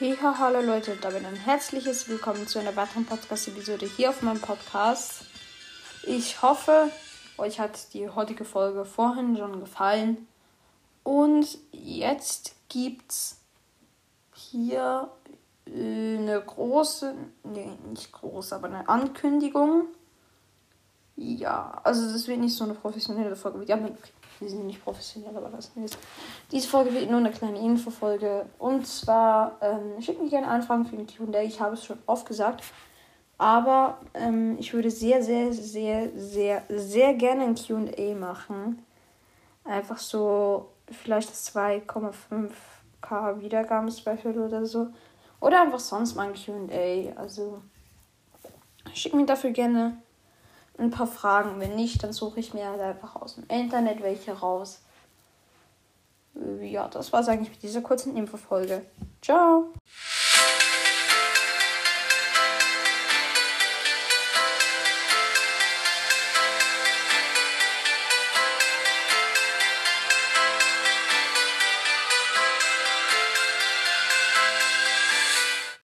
Ja, hallo Leute, damit ein herzliches Willkommen zu einer weiteren Podcast-Episode hier auf meinem Podcast. Ich hoffe, euch hat die heutige Folge vorhin schon gefallen. Und jetzt gibt's hier äh, eine große, nee, nicht groß, aber eine Ankündigung. Ja, also das wird nicht so eine professionelle Folge. Ja, wir sind nicht professionell, aber was ist. Diese Folge wird nur eine kleine Infofolge. Und zwar, ähm, schickt mir gerne Anfragen für den QA. Ich habe es schon oft gesagt. Aber ähm, ich würde sehr, sehr, sehr, sehr, sehr gerne ein QA machen. Einfach so, vielleicht das 2,5k Wiedergaben-Special oder so. Oder einfach sonst mal ein QA. Also, schickt mir dafür gerne ein paar Fragen. Wenn nicht, dann suche ich mir halt einfach aus dem Internet welche raus. Ja, das war es eigentlich mit dieser kurzen Infofolge. Ciao!